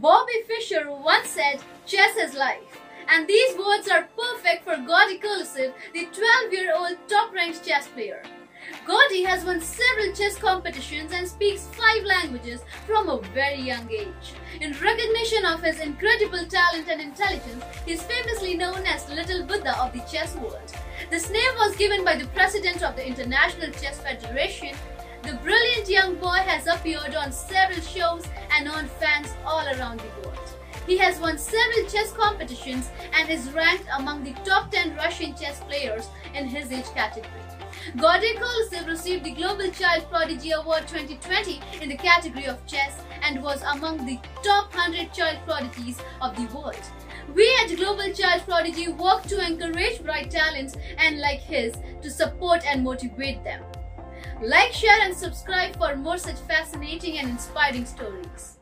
Bobby Fischer once said, chess is life. And these words are perfect for Gordey Kolesov, the 12-year-old top-ranked chess player. Gordey has won several chess competitions and speaks five languages from a very young age. In recognition of his incredible talent and intelligence, he is famously known as the Little Buddha of the chess world. This name was given by the president of the International Chess Federation. The brilliant young boy has appeared on several shows and earned fans all around the world. He has won several chess competitions and is ranked among the top 10 Russian chess players in his age category. Gordey Kolesov received the Global Child Prodigy Award 2020 in the category of chess and was among the top 100 child prodigies of the world. We at Global Child Prodigy work to encourage bright talents and like his to support and motivate them. Like, share and subscribe for more such fascinating and inspiring stories.